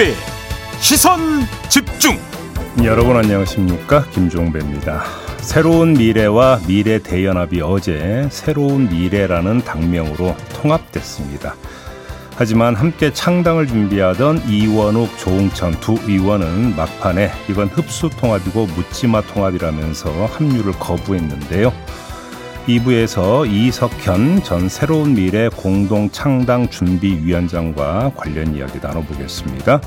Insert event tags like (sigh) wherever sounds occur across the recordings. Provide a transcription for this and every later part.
김종배 시선 집중. 여러분 안녕하십니까? 김종배입니다. 새로운 미래와 미래 대연합이 어제 새로운 미래라는 당명으로 통합됐습니다. 하지만 함께 창당을 준비하던 이원욱, 조홍천 두 의원은 막판에 이건 흡수 통합이고 묻지마 통합이라면서 합류를 거부했는데요. 2부에서 이석현 전 새로운 미래 공동 창당 준비위원장과 관련 이야기 나눠보겠습니다.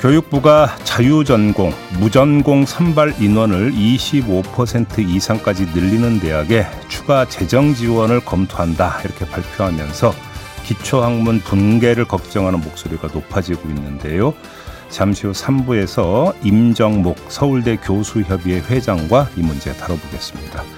교육부가 자유전공, 무전공 선발 인원을 25% 이상까지 늘리는 대학에 추가 재정 지원을 검토한다 이렇게 발표하면서 기초학문 붕괴를 걱정하는 목소리가 높아지고 있는데요. 잠시 후 3부에서 임정목 서울대 교수협의회 회장과 이 문제 다뤄보겠습니다.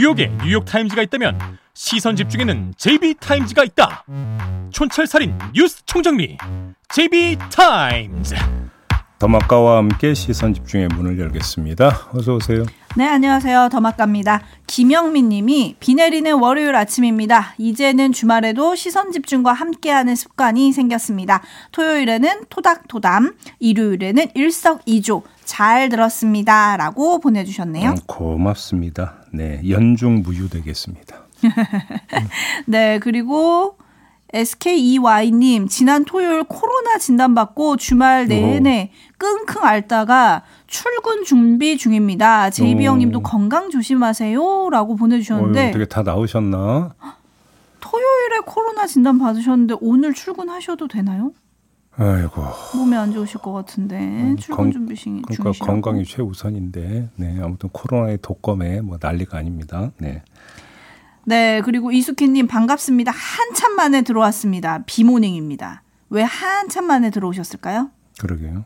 뉴욕에 뉴욕 타임즈가 있다면 시선 집중에는 JB타임즈가 있다. 촌철살인 뉴스 총정리 JB타임즈. 더마카와 함께 시선 집중의 문을 열겠습니다. 어서 오세요. 네, 안녕하세요. 더마카입니다. 김영민 님이 비 내리는 월요일 아침입니다. 이제는 주말에도 시선 집중과 함께하는 습관이 생겼습니다. 토요일에는 토닥토담, 일요일에는 일석이조 잘 들었습니다. 라고 보내주셨네요. 음, 고맙습니다. 네, 연중 무휴되겠습니다. (laughs) 네, 그리고 SKEY님, 지난 토요일 코로나 진단받고 주말 내내 끙끙 앓다가 출근 준비 중입니다. 제이비 형님도 건강 조심하세요. 라고 보내주셨는데. 어떻게 다 나오셨나? (gasps) 토요일에 코로나 진단 받으셨는데 오늘 출근하셔도 되나요? 아이고. 몸이 안 좋으실 것 같은데 음, 출근 준비 중 그러니까 건강이 최우선인데 네 아무튼 코로나의 독검에 뭐 난리가 아닙니다. 네. 네, 그리고 이수키님 반갑습니다. 한참 만에 들어왔습니다. 비모닝입니다. 왜 한참 만에 들어오셨을까요? 그러게요.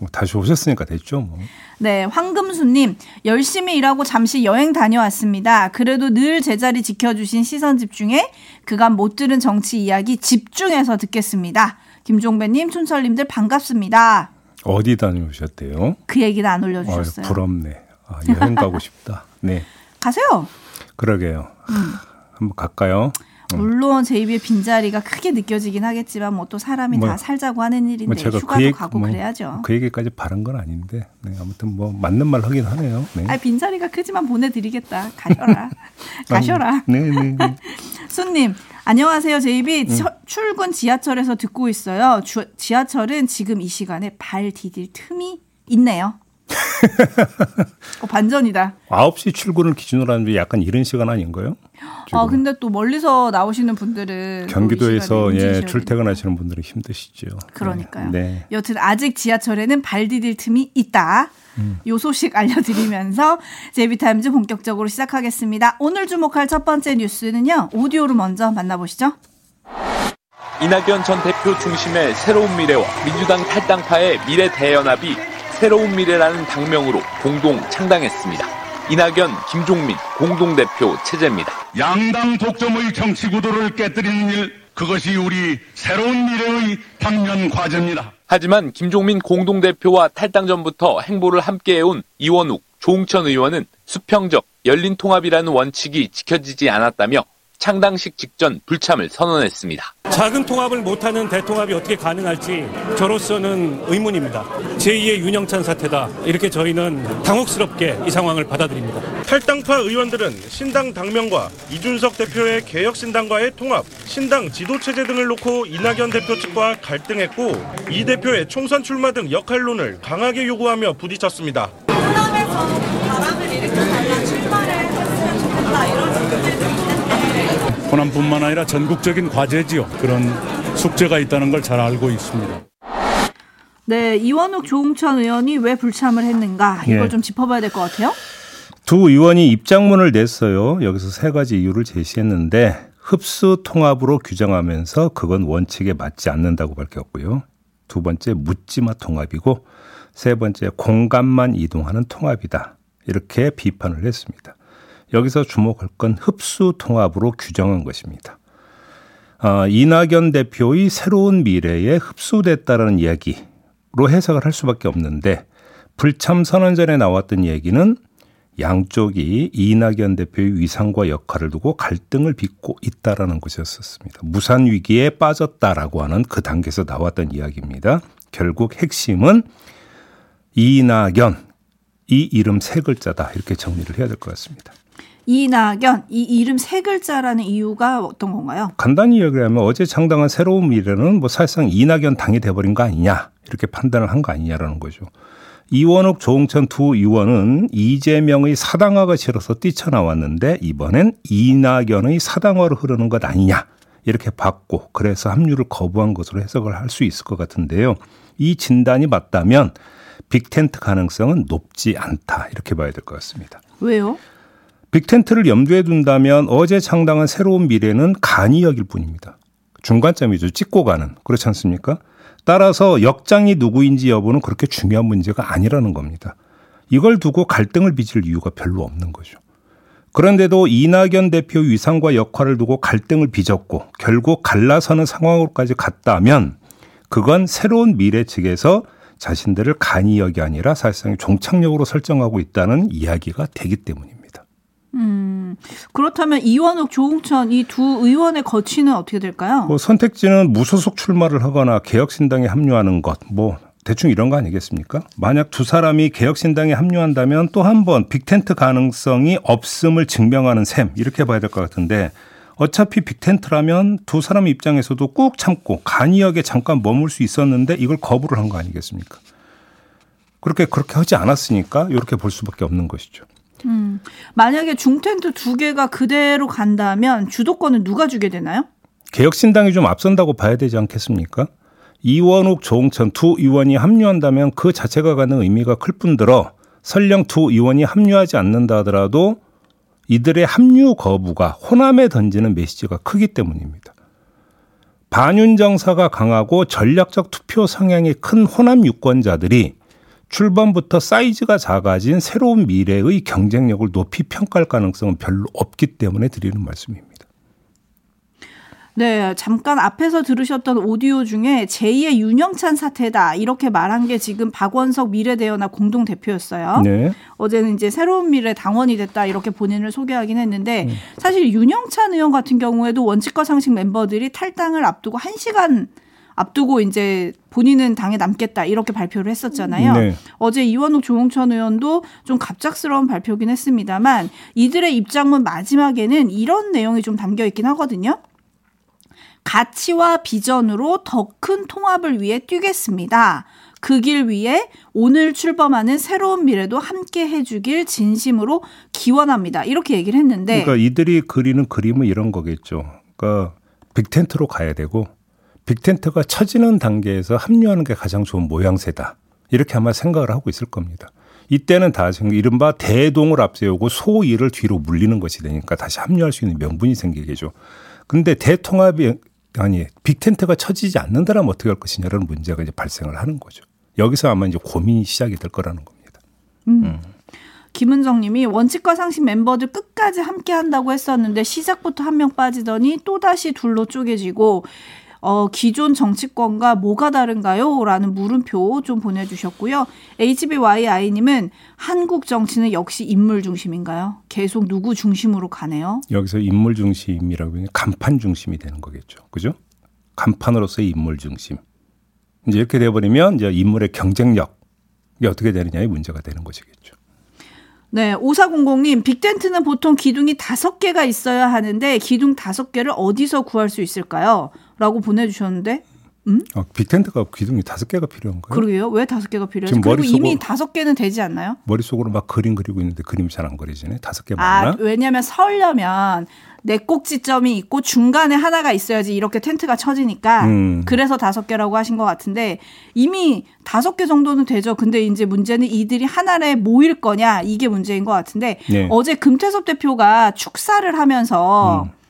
뭐 다시 오셨으니까 됐죠, 뭐. 네, 황금수님 열심히 일하고 잠시 여행 다녀왔습니다. 그래도 늘 제자리 지켜주신 시선 집중에 그간 못 들은 정치 이야기 집중해서 듣겠습니다. 김종배님, 촌철님들 반갑습니다. 어디 다녀오셨대요? 그 얘기는 안 올려주셨어요. 어휴, 부럽네. 아, 여행 가고 (laughs) 싶다. 네. 가세요. 그러게요. 음. 한번 갈까요? 음. 물론 제 입에 빈자리가 크게 느껴지긴 하겠지만 뭐 또 사람이 뭐, 다 살자고 하는 일인데 뭐 제가 휴가도 그 얘기, 가고 뭐, 그래야죠. 그 얘기까지 바란 건 아닌데 네, 아무튼 뭐 맞는 말 하긴 하네요. 네. 아 빈자리가 크지만 보내드리겠다. 가셔라. (laughs) (laughs) 가셔라. 네네. 네. (laughs) 손님 안녕하세요 제이비 음. 출근 지하철에서 듣고 있어요. 주, 지하철은 지금 이 시간에 발 디딜 틈이 있네요. 어, 반전이다. 9시 출근을 기준으로 하는 게 약간 이른 시간 아닌가요? 지금. 아, 근데 또 멀리서 나오시는 분들은 경기도에서 예, 출퇴근하시는 분들은 힘드시죠. 그러니까요. 네. 여튼 아직 지하철에는 발 디딜 틈이 있다. 음. 요 소식 알려드리면서 제비타임즈 본격적으로 시작하겠습니다. 오늘 주목할 첫 번째 뉴스는요. 오디오로 먼저 만나보시죠. 이낙연 전 대표 중심의 새로운 미래와 민주당 탈당파의 미래 대연합이 새로운 미래라는 당명으로 공동 창당했습니다. 이낙연, 김종민 공동대표 체제입니다. 양당 독점의 정치 구도를 깨뜨리는 일, 그것이 우리 새로운 미래의 당면 과제입니다. 하지만 김종민 공동대표와 탈당 전부터 행보를 함께해온 이원욱, 조홍천 의원은 수평적 열린 통합이라는 원칙이 지켜지지 않았다며 창당식 직전 불참을 선언했습니다. 작은 통합을 못하는 대통합이 어떻게 가능할지 저로서는 의문입니다. 제2의 윤영찬 사태다. 이렇게 저희는 당혹스럽게 이 상황을 받아들입니다. 탈당파 의원들은 신당 당명과 이준석 대표의 개혁신당과의 통합, 신당 지도체제 등을 놓고 이낙연 대표 측과 갈등했고 이 대표의 총선 출마 등 역할론을 강하게 요구하며 부딪혔습니다. 호남에서 바람을 일으켜 달라 출마를 했으면 좋겠다 이런 분들도 호남뿐만 아니라 전국적인 과제지요. 그런 숙제가 있다는 걸 잘 알고 있습니다. 네, 이원욱 조홍천 의원이 왜 불참을 했는가 이걸 예. 좀 짚어봐야 될 것 같아요. 두 의원이 입장문을 냈어요. 여기서 세 가지 이유를 제시했는데 흡수 통합으로 규정하면서 그건 원칙에 맞지 않는다고 밝혔고요. 두 번째 묻지마 통합이고 세 번째 공간만 이동하는 통합이다. 이렇게 비판을 했습니다. 여기서 주목할 건 흡수 통합으로 규정한 것입니다. 아, 이낙연 대표의 새로운 미래에 흡수됐다라는 이야기로 해석을 할 수밖에 없는데 불참 선언 전에 나왔던 얘기는 양쪽이 이낙연 대표의 위상과 역할을 두고 갈등을 빚고 있다라는 것이었습니다. 무산 위기에 빠졌다라고 하는 그 단계에서 나왔던 이야기입니다. 결국 핵심은 이낙연 이 이름 세 글자다 이렇게 정리를 해야 될 것 같습니다. 이낙연 이 이름 세 글자라는 이유가 어떤 건가요? 간단히 이야기하면 어제 창당한 새로운 미래는 뭐 사실상 이낙연 당이 돼버린 거 아니냐 이렇게 판단을 한 거 아니냐라는 거죠. 이원욱, 조홍천 두 의원은 이재명의 사당화가 싫어서 뛰쳐나왔는데 이번엔 이낙연의 사당화로 흐르는 것 아니냐 이렇게 봤고 그래서 합류를 거부한 것으로 해석을 할 수 있을 것 같은데요. 이 진단이 맞다면 빅텐트 가능성은 높지 않다 이렇게 봐야 될 것 같습니다. 왜요? 빅텐트를 염두에 둔다면 어제 창당한 새로운 미래는 간이역일 뿐입니다. 중간점이죠. 찍고 가는. 그렇지 않습니까? 따라서 역장이 누구인지 여부는 그렇게 중요한 문제가 아니라는 겁니다. 이걸 두고 갈등을 빚을 이유가 별로 없는 거죠. 그런데도 이낙연 대표 위상과 역할을 두고 갈등을 빚었고 결국 갈라서는 상황으로까지 갔다면 그건 새로운 미래 측에서 자신들을 간이역이 아니라 사실상 종착역으로 설정하고 있다는 이야기가 되기 때문입니다. 음, 그렇다면 이원욱, 조홍천 이 두 의원의 거취는 어떻게 될까요? 뭐 선택지는 무소속 출마를 하거나 개혁신당에 합류하는 것, 뭐 대충 이런 거 아니겠습니까? 만약 두 사람이 개혁신당에 합류한다면 또 한 번 빅텐트 가능성이 없음을 증명하는 셈 이렇게 봐야 될 것 같은데 어차피 빅텐트라면 두 사람 입장에서도 꾹 참고 간이역에 잠깐 머물 수 있었는데 이걸 거부를 한 거 아니겠습니까? 그렇게 그렇게 하지 않았으니까 이렇게 볼 수밖에 없는 것이죠. 음, 만약에 중텐트 두 개가 그대로 간다면 주도권은 누가 주게 되나요? 개혁신당이 좀 앞선다고 봐야 되지 않겠습니까? 이원욱, 조홍천 두 의원이 합류한다면 그 자체가 갖는 의미가 클 뿐더러 설령 두 의원이 합류하지 않는다 하더라도 이들의 합류 거부가 호남에 던지는 메시지가 크기 때문입니다. 반윤 정사가 강하고 전략적 투표 성향이 큰 호남 유권자들이 출범부터 사이즈가 작아진 새로운 미래의 경쟁력을 높이 평가할 가능성은 별로 없기 때문에 드리는 말씀입니다. 네, 잠깐 앞에서 들으셨던 오디오 중에 제2의 윤영찬 사태다 이렇게 말한 게 지금 박원석 미래대연합 공동 대표였어요. 네. 어제는 이제 새로운 미래 당원이 됐다 이렇게 본인을 소개하긴 했는데 음. 사실 윤영찬 의원 같은 경우에도 원칙과 상식 멤버들이 탈당을 앞두고 1 시간 앞두고 이제 본인은 당에 남겠다 이렇게 발표를 했었잖아요. 네. 어제 이원욱 조홍천 의원도 좀 갑작스러운 발표긴 했습니다만 이들의 입장문 마지막에는 이런 내용이 좀 담겨 있긴 하거든요. 가치와 비전으로 더 큰 통합을 위해 뛰겠습니다. 그 길 위에 오늘 출범하는 새로운 미래도 함께 해주길 진심으로 기원합니다. 이렇게 얘기를 했는데. 그러니까 이들이 그리는 그림은 이런 거겠죠. 그러니까 빅텐트로 가야 되고 빅텐트가 처지는 단계에서 합류하는 게 가장 좋은 모양새다. 이렇게 아마 생각을 하고 있을 겁니다. 이때는 다 이른바 대동을 앞세우고 소위를 뒤로 물리는 것이 되니까 다시 합류할 수 있는 명분이 생기겠죠. 근데 대통합이 아니 빅텐트가 처지지 않는다면 어떻게 할 것이냐라는 문제가 이제 발생을 하는 거죠. 여기서 아마 이제 고민이 시작이 될 거라는 겁니다. 음. 음. 김은정 님이 원칙과 상식 멤버들 끝까지 함께 한다고 했었는데 시작부터 한 명 빠지더니 또다시 둘로 쪼개지고 어, 기존 정치권과 뭐가 다른가요? 라는 물음표 좀 보내주셨고요. HBYI님은 한국 정치는 역시 인물 중심인가요? 계속 누구 중심으로 가네요? 여기서 인물 중심이라고 하면 간판 중심이 되는 거겠죠. 그죠? 간판으로서의 인물 중심. 이제 이렇게 돼버리면 이제 인물의 경쟁력이 어떻게 되느냐의 문제가 되는 것이겠죠. 네, 5400님, 빅텐트는 보통 기둥이 다섯 개가 있어야 하는데 기둥 다섯 개를 어디서 구할 수 있을까요? 라고 보내주셨는데 음? 아, 빅텐트가 기둥이 다섯 개가 필요한가요? 그러게요. 왜 다섯 개가 필요해요? 그리고 머릿속으로, 이미 다섯 개는 되지 않나요? 머릿속으로 막 그림 그리고 있는데 그림이 잘 안 그리지네. 다섯 개 맞나? 아, 왜냐하면 설려면 내 꼭지점이 있고 중간에 하나가 있어야지 이렇게 텐트가 쳐지니까 음. 그래서 다섯 개라고 하신 것 같은데 이미 다섯 개 정도는 되죠. 근데 이제 문제는 이들이 하나에 모일 거냐 이게 문제인 것 같은데 네. 어제 금태섭 대표가 축사를 하면서 음.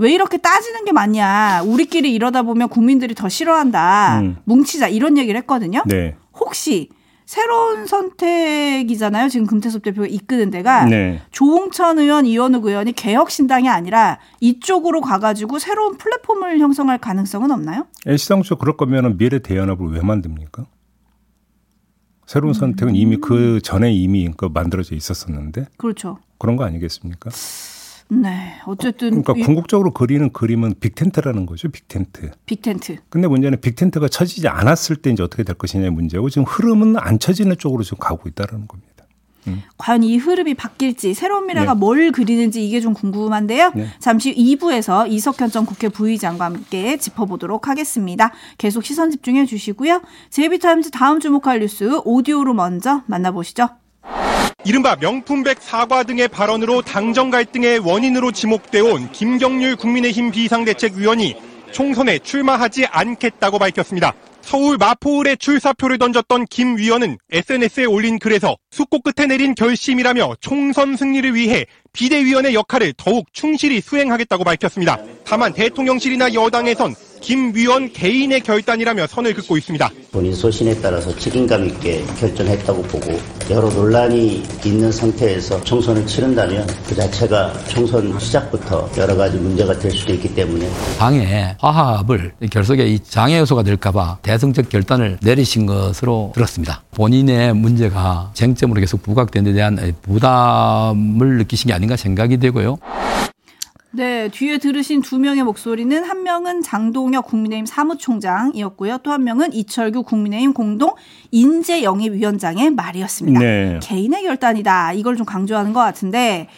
왜 이렇게 따지는 게 맞냐. 우리끼리 이러다 보면 국민들이 더 싫어한다. 음. 뭉치자. 이런 얘기를 했거든요. 네. 혹시 새로운 선택이잖아요. 지금 금태섭 대표가 이끄는 데가 네. 조홍천 의원, 이원욱 의원이 개혁신당이 아니라 이쪽으로 가가지고 새로운 플랫폼을 형성할 가능성은 없나요? 애시당초 그럴 거면은 미래 대연합을 왜 만듭니까? 새로운 음. 선택은 이미 그 전에 이미 그 만들어져 있었었는데 그렇죠. 그런 거 아니겠습니까? 네. 어쨌든 그러니까 이- 궁극적으로 그리는 그림은 빅텐트라는 거죠, 빅텐트. 빅텐트. 근데 문제는 빅텐트가 쳐지지 않았을 때 이제 어떻게 될 것이냐의 문제고 지금 흐름은 안 쳐지는 쪽으로 지금 가고 있다는 겁니다. 과연 이 흐름이 바뀔지 새로운 미래가 네. 뭘 그리는지 이게 좀 궁금한데요. 네. 잠시 2부에서 이석현 전 국회 부의장과 함께 짚어보도록 하겠습니다. 계속 시선 집중해 주시고요. JB타임즈 다음 주목할 뉴스 오디오로 먼저 만나보시죠. 이른바 명품백 사과 등의 발언으로 당정 갈등의 원인으로 지목돼 온 김경률 국민의힘 비상대책위원이 총선에 출마하지 않겠다고 밝혔습니다. 서울 마포울에 출사표를 던졌던 김 위원은 SNS에 올린 글에서 숙고 끝에 내린 결심이라며 총선 승리를 위해 비대위원의 역할을 더욱 충실히 수행하겠다고 밝혔습니다. 다만 대통령실이나 여당에선 김 위원 개인의 결단이라며 선을 긋고 있습니다. 본인 소신에 따라서 책임감 있게 결정했다고 보고 여러 논란이 있는 상태에서 총선을 치른다면 그 자체가 총선 시작부터 여러 가지 문제가 될 수도 있기 때문에 당의 화합을 결석의 이 장애 요소가 될까봐 대승적 결단을 내리신 것으로 들었습니다. 본인의 문제가 쟁점으로 계속 부각된 데 대한 부담을 느끼신 게 아닌가 생각이 되고요. 네, 뒤에 들으신 두 명의 목소리는 한 명은 장동혁 국민의힘 사무총장이었고요. 또 한 명은 이철규 국민의힘 공동 인재 영입 위원장의 말이었습니다. 네. 개인의 결단이다. 이걸 좀 강조하는 것 같은데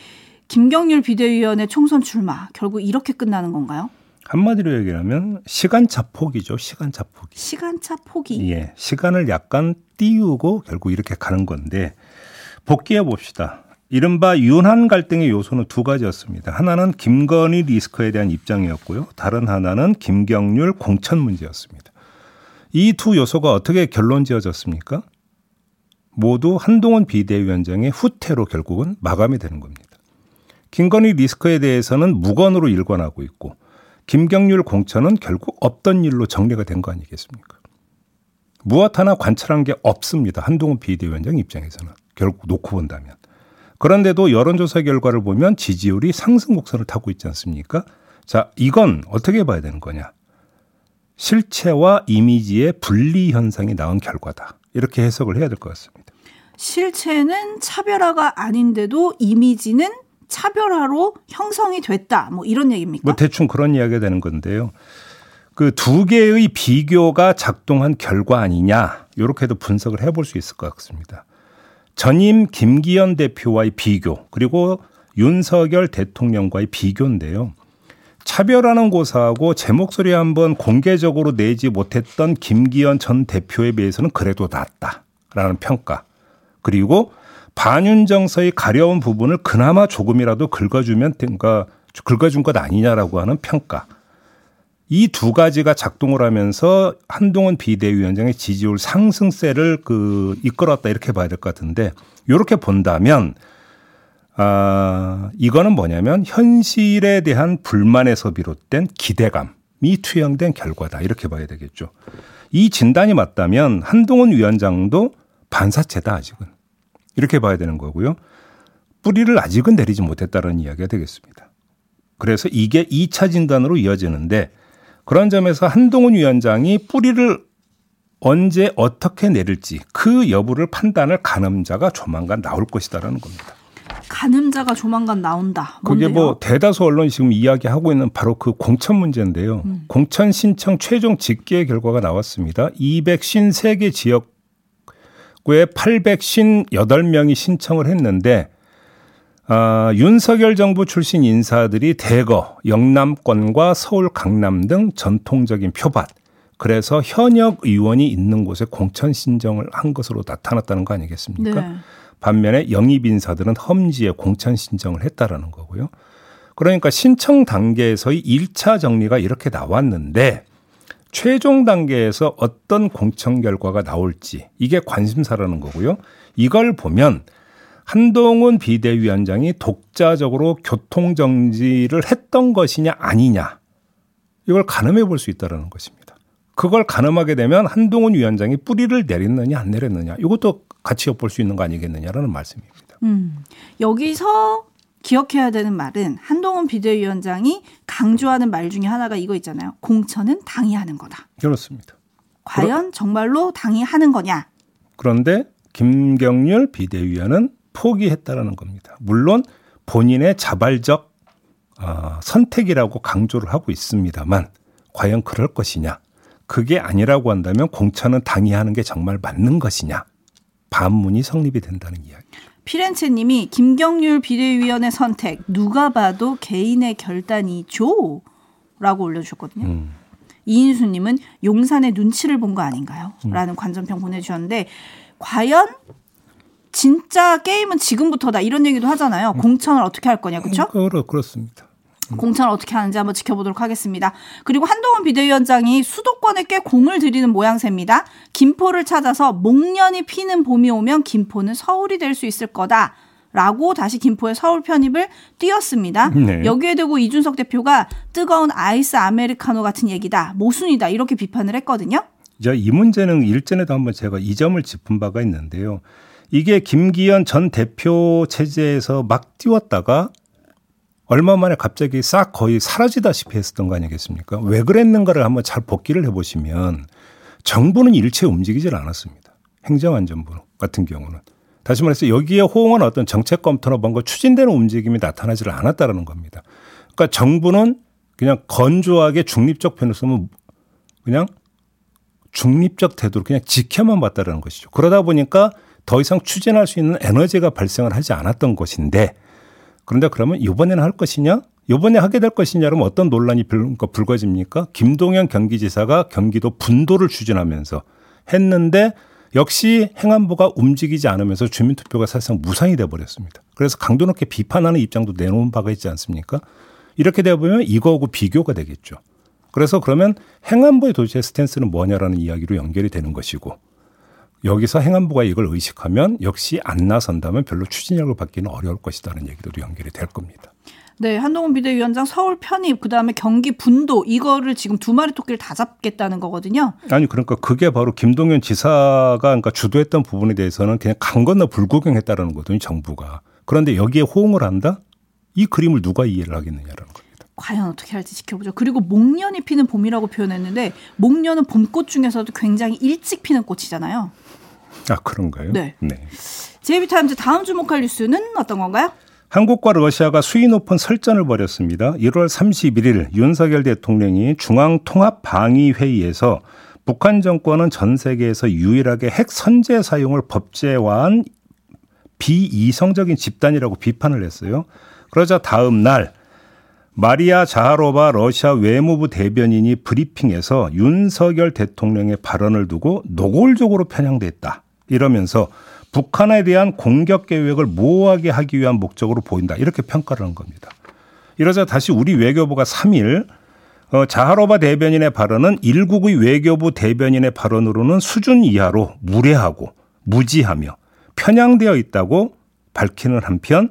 김경률 비대위원의 총선 출마 결국 이렇게 끝나는 건가요? 한마디로 얘기하면 시간차 포기죠. 시간차 포기. 시간차 포기. 예, 시간을 약간 띄우고 결국 이렇게 가는 건데 복귀해 봅시다. 이른바 윤한 갈등의 요소는 두 가지였습니다. 하나는 김건희 리스크에 대한 입장이었고요. 다른 하나는 김경률 공천 문제였습니다. 이 두 요소가 어떻게 결론 지어졌습니까? 모두 한동훈 비대위원장의 후퇴로 결국은 마감이 되는 겁니다. 김건희 리스크에 대해서는 무건으로 일관하고 있고 김경률 공천은 결국 없던 일로 정리가 된 거 아니겠습니까? 무엇 하나 관철한 게 없습니다. 한동훈 비대위원장 입장에서는 결국 놓고 본다면. 그런데도 여론조사 결과를 보면 지지율이 상승 곡선을 타고 있지 않습니까? 자, 이건 어떻게 봐야 되는 거냐? 실체와 이미지의 분리 현상이 나온 결과다. 이렇게 해석을 해야 될 것 같습니다. 실체는 차별화가 아닌데도 이미지는 차별화로 형성이 됐다. 뭐 이런 얘기입니까? 뭐 대충 그런 이야기가 되는 건데요. 그 두 개의 비교가 작동한 결과 아니냐. 이렇게도 분석을 해볼 수 있을 것 같습니다. 전임 김기현 대표와의 비교 그리고 윤석열 대통령과의 비교인데요. 차별하는 고사하고 제 목소리 한번 공개적으로 내지 못했던 김기현 전 대표에 비해서는 그래도 낫다라는 평가. 그리고 반윤 정서의 가려운 부분을 그나마 조금이라도 긁어주면 그러니까 긁어준 것 아니냐라고 하는 평가. 이 두 가지가 작동을 하면서 한동훈 비대위원장의 지지율 상승세를 그 이끌었다 이렇게 봐야 될 것 같은데 이렇게 본다면 아 이거는 뭐냐면 현실에 대한 불만에서 비롯된 기대감이 투영된 결과다 이렇게 봐야 되겠죠. 이 진단이 맞다면 한동훈 위원장도 반사체다 아직은 이렇게 봐야 되는 거고요. 뿌리를 아직은 내리지 못했다는 이야기가 되겠습니다. 그래서 이게 2차 진단으로 이어지는데 그런 점에서 한동훈 위원장이 뿌리를 언제 어떻게 내릴지 그 여부를 판단할 가늠자가 조만간 나올 것이다라는 겁니다. 가늠자가 조만간 나온다. 그게 뭔데요? 뭐 대다수 언론이 지금 이야기하고 있는 바로 그 공천 문제인데요. 음. 공천 신청 최종 집계 결과가 나왔습니다. 253개 지역구에 858명이 신청을 했는데 아, 윤석열 정부 출신 인사들이 대거 영남권과 서울 강남 등 전통적인 표밭 그래서 현역 의원이 있는 곳에 공천 신청을 한 것으로 나타났다는 거 아니겠습니까? 네. 반면에 영입 인사들은 험지에 공천 신청을 했다라는 거고요. 그러니까 신청 단계에서의 1차 정리가 이렇게 나왔는데 최종 단계에서 어떤 공천 결과가 나올지 이게 관심사라는 거고요. 이걸 보면 한동훈 비대위원장이 독자적으로 교통 정지를 했던 것이냐 아니냐 이걸 가늠해 볼 수 있다라는 것입니다. 그걸 가늠하게 되면 한동훈 위원장이 뿌리를 내렸느냐 안 내렸느냐 이것도 같이 엿볼 수 있는 거 아니겠느냐라는 말씀입니다. 음, 여기서 기억해야 되는 말은 한동훈 비대위원장이 강조하는 말 중에 하나가 이거 있잖아요. 공천은 당이 하는 거다. 그렇습니다. 과연 정말로 당이 하는 거냐? 그런데 김경률 비대위원은 포기했다라는 겁니다. 물론 본인의 자발적 어, 선택이라고 강조를 하고 있습니다만 과연 그럴 것이냐? 그게 아니라고 한다면 공천은 당이 하는 게 정말 맞는 것이냐? 반문이 성립이 된다는 이야기. 피렌체님이 김경률 비대위원의 선택 누가 봐도 개인의 결단이죠. 라고 올려주셨거든요. 음. 이인수님은 용산의 눈치를 본 거 아닌가요? 음. 라는 관전평 보내주셨는데 과연 진짜 게임은 지금부터다 이런 얘기도 하잖아요. 공천을 어떻게 할 거냐, 그렇죠? 그렇, 그렇습니다. 공천을 어떻게 하는지 한번 지켜보도록 하겠습니다. 그리고 한동훈 비대위원장이 수도권에 꽤 공을 들이는 모양새입니다. 김포를 찾아서 목련이 피는 봄이 오면 김포는 서울이 될 수 있을 거다. 라고 다시 김포의 서울 편입을 띄웠습니다. 네. 여기에 대고 이준석 대표가 뜨거운 아이스 아메리카노 같은 얘기다. 모순이다. 이렇게 비판을 했거든요. 이 문제는 일전에도 한번 제가 이 점을 짚은 바가 있는데요. 이게 김기현 전 대표 체제에서 막 띄웠다가 얼마 만에 갑자기 싹 거의 사라지다시피 했었던 거 아니겠습니까? 왜 그랬는가를 한번 잘 복기를 해보시면 정부는 일체 움직이질 않았습니다. 행정안전부 같은 경우는. 다시 말해서 여기에 호응한 어떤 정책 검토나 뭔가 추진되는 움직임이 나타나질 않았다라는 겁니다. 그러니까 정부는 그냥 건조하게 중립적 편을 쓰면 그냥 중립적 태도로 그냥 지켜만 봤다라는 것이죠. 그러다 보니까 더 이상 추진할 수 있는 에너지가 발생을 하지 않았던 것인데 그런데 그러면 이번에는 할 것이냐? 이번에 하게 될 것이냐? 그러면 어떤 논란이 불- 불거집니까? 김동연 경기지사가 경기도 분도를 추진하면서 했는데 역시 행안부가 움직이지 않으면서 주민투표가 사실상 무산이 돼 버렸습니다. 그래서 강도 높게 비판하는 입장도 내놓은 바가 있지 않습니까? 이렇게 되어 보면 이거하고 비교가 되겠죠. 그래서 그러면 행안부의 도대체 스탠스는 뭐냐라는 이야기로 연결이 되는 것이고 여기서 행안부가 이걸 의식하면 역시 안 나선다면 별로 추진력을 받기는 어려울 것이다는 얘기로도 연결이 될 겁니다. 네, 한동훈 비대위원장 서울 편입, 그 다음에 경기 분도, 이거를 지금 두 마리 토끼를 다 잡겠다는 거거든요. 아니 그러니까 그게 바로 김동연 지사가 그러니까 주도했던 부분에 대해서는 그냥 강 건너 불구경했다라는 거거든요 정부가. 그런데 여기에 호응을 한다? 이 그림을 누가 이해를 하겠느냐라는 거예요. 과연 어떻게 할지 지켜보죠. 그리고 목련이 피는 봄이라고 표현했는데, 목련은 봄꽃 중에서도 굉장히 일찍 피는 꽃이잖아요. 아 그런가요? 네. 제이비타임즈 다음 주목할 뉴스는 어떤 건가요? 한국과 러시아가 수위 높은 설전을 벌였습니다. 1월 31일 윤석열 대통령이 중앙통합방위회의에서 북한 정권은 전 세계에서 유일하게 핵 선제 사용을 법제화한 비이성적인 집단이라고 비판을 했어요. 그러자 다음 날 마리아 자하로바 러시아 외무부 대변인이 브리핑에서 윤석열 대통령의 발언을 두고 노골적으로 편향됐다. 이러면서 북한에 대한 공격 계획을 모호하게 하기 위한 목적으로 보인다. 이렇게 평가를 한 겁니다. 이러자 다시 우리 외교부가 3일 어, 자하로바 대변인의 발언은 일국의 외교부 대변인의 발언으로는 수준 이하로 무례하고 무지하며 편향되어 있다고 밝히는 한편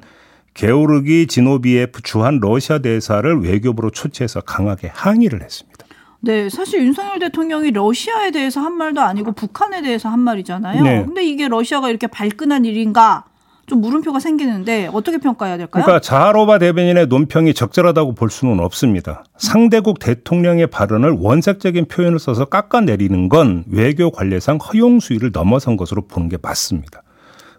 게오르기 지노비에프 주한 러시아 대사를 외교부로 초치해서 강하게 항의를 했습니다. 네, 사실 윤석열 대통령이 러시아에 대해서 한 말도 아니고 북한에 대해서 한 말이잖아요. 네. 근데 이게 러시아가 이렇게 발끈한 일인가? 좀 물음표가 생기는데 어떻게 평가해야 될까요? 그러니까 자하로바 대변인의 논평이 적절하다고 볼 수는 없습니다. 상대국 대통령의 발언을 원색적인 표현을 써서 깎아내리는 건 외교 관례상 허용 수위를 넘어선 것으로 보는 게 맞습니다.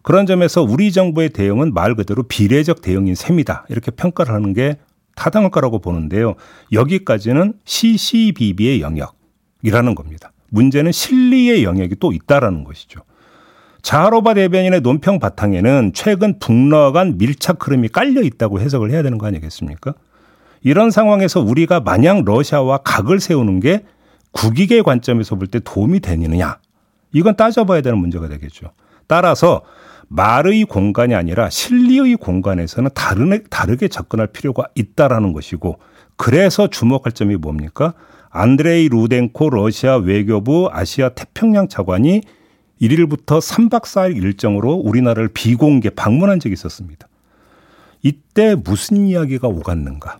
그런 점에서 우리 정부의 대응은 말 그대로 비례적 대응인 셈이다. 이렇게 평가를 하는 게 타당할 거라고 보는데요. 여기까지는 CCBB의 영역이라는 겁니다. 문제는 실리의 영역이 또 있다라는 것이죠. 자하로바 대변인의 논평 바탕에는 최근 북러 간 밀착 흐름이 깔려 있다고 해석을 해야 되는 거 아니겠습니까? 이런 상황에서 우리가 마냥 러시아와 각을 세우는 게 국익의 관점에서 볼 때 도움이 되느냐? 이건 따져봐야 되는 문제가 되겠죠. 따라서 말의 공간이 아니라 실리의 공간에서는 다르게, 다르게 접근할 필요가 있다라는 것이고 그래서 주목할 점이 뭡니까? 안드레이 루덴코 러시아 외교부 아시아 태평양 차관이 1일부터 3박 4일 일정으로 우리나라를 비공개 방문한 적이 있었습니다. 이때 무슨 이야기가 오갔는가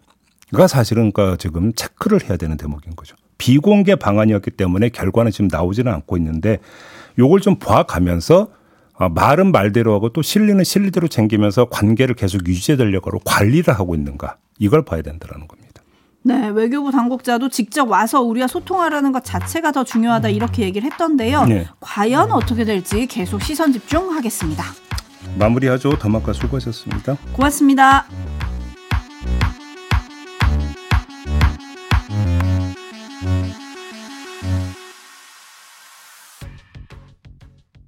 가 사실은 그러니까 지금 체크를 해야 되는 대목인 거죠. 비공개 방안이었기 때문에 결과는 지금 나오지는 않고 있는데 요걸 좀 봐가면서 아, 말은 말대로 하고 또 실리는 실리대로 챙기면서 관계를 계속 유지해되려고 하고 관리를 하고 있는가 이걸 봐야 된다는 겁니다. 네, 외교부 당국자도 직접 와서 우리와 소통하라는 것 자체가 더 중요하다 이렇게 얘기를 했던데요. 네. 과연 어떻게 될지 계속 시선 집중하겠습니다. 마무리하죠. 더마카 수고하셨습니다. 고맙습니다.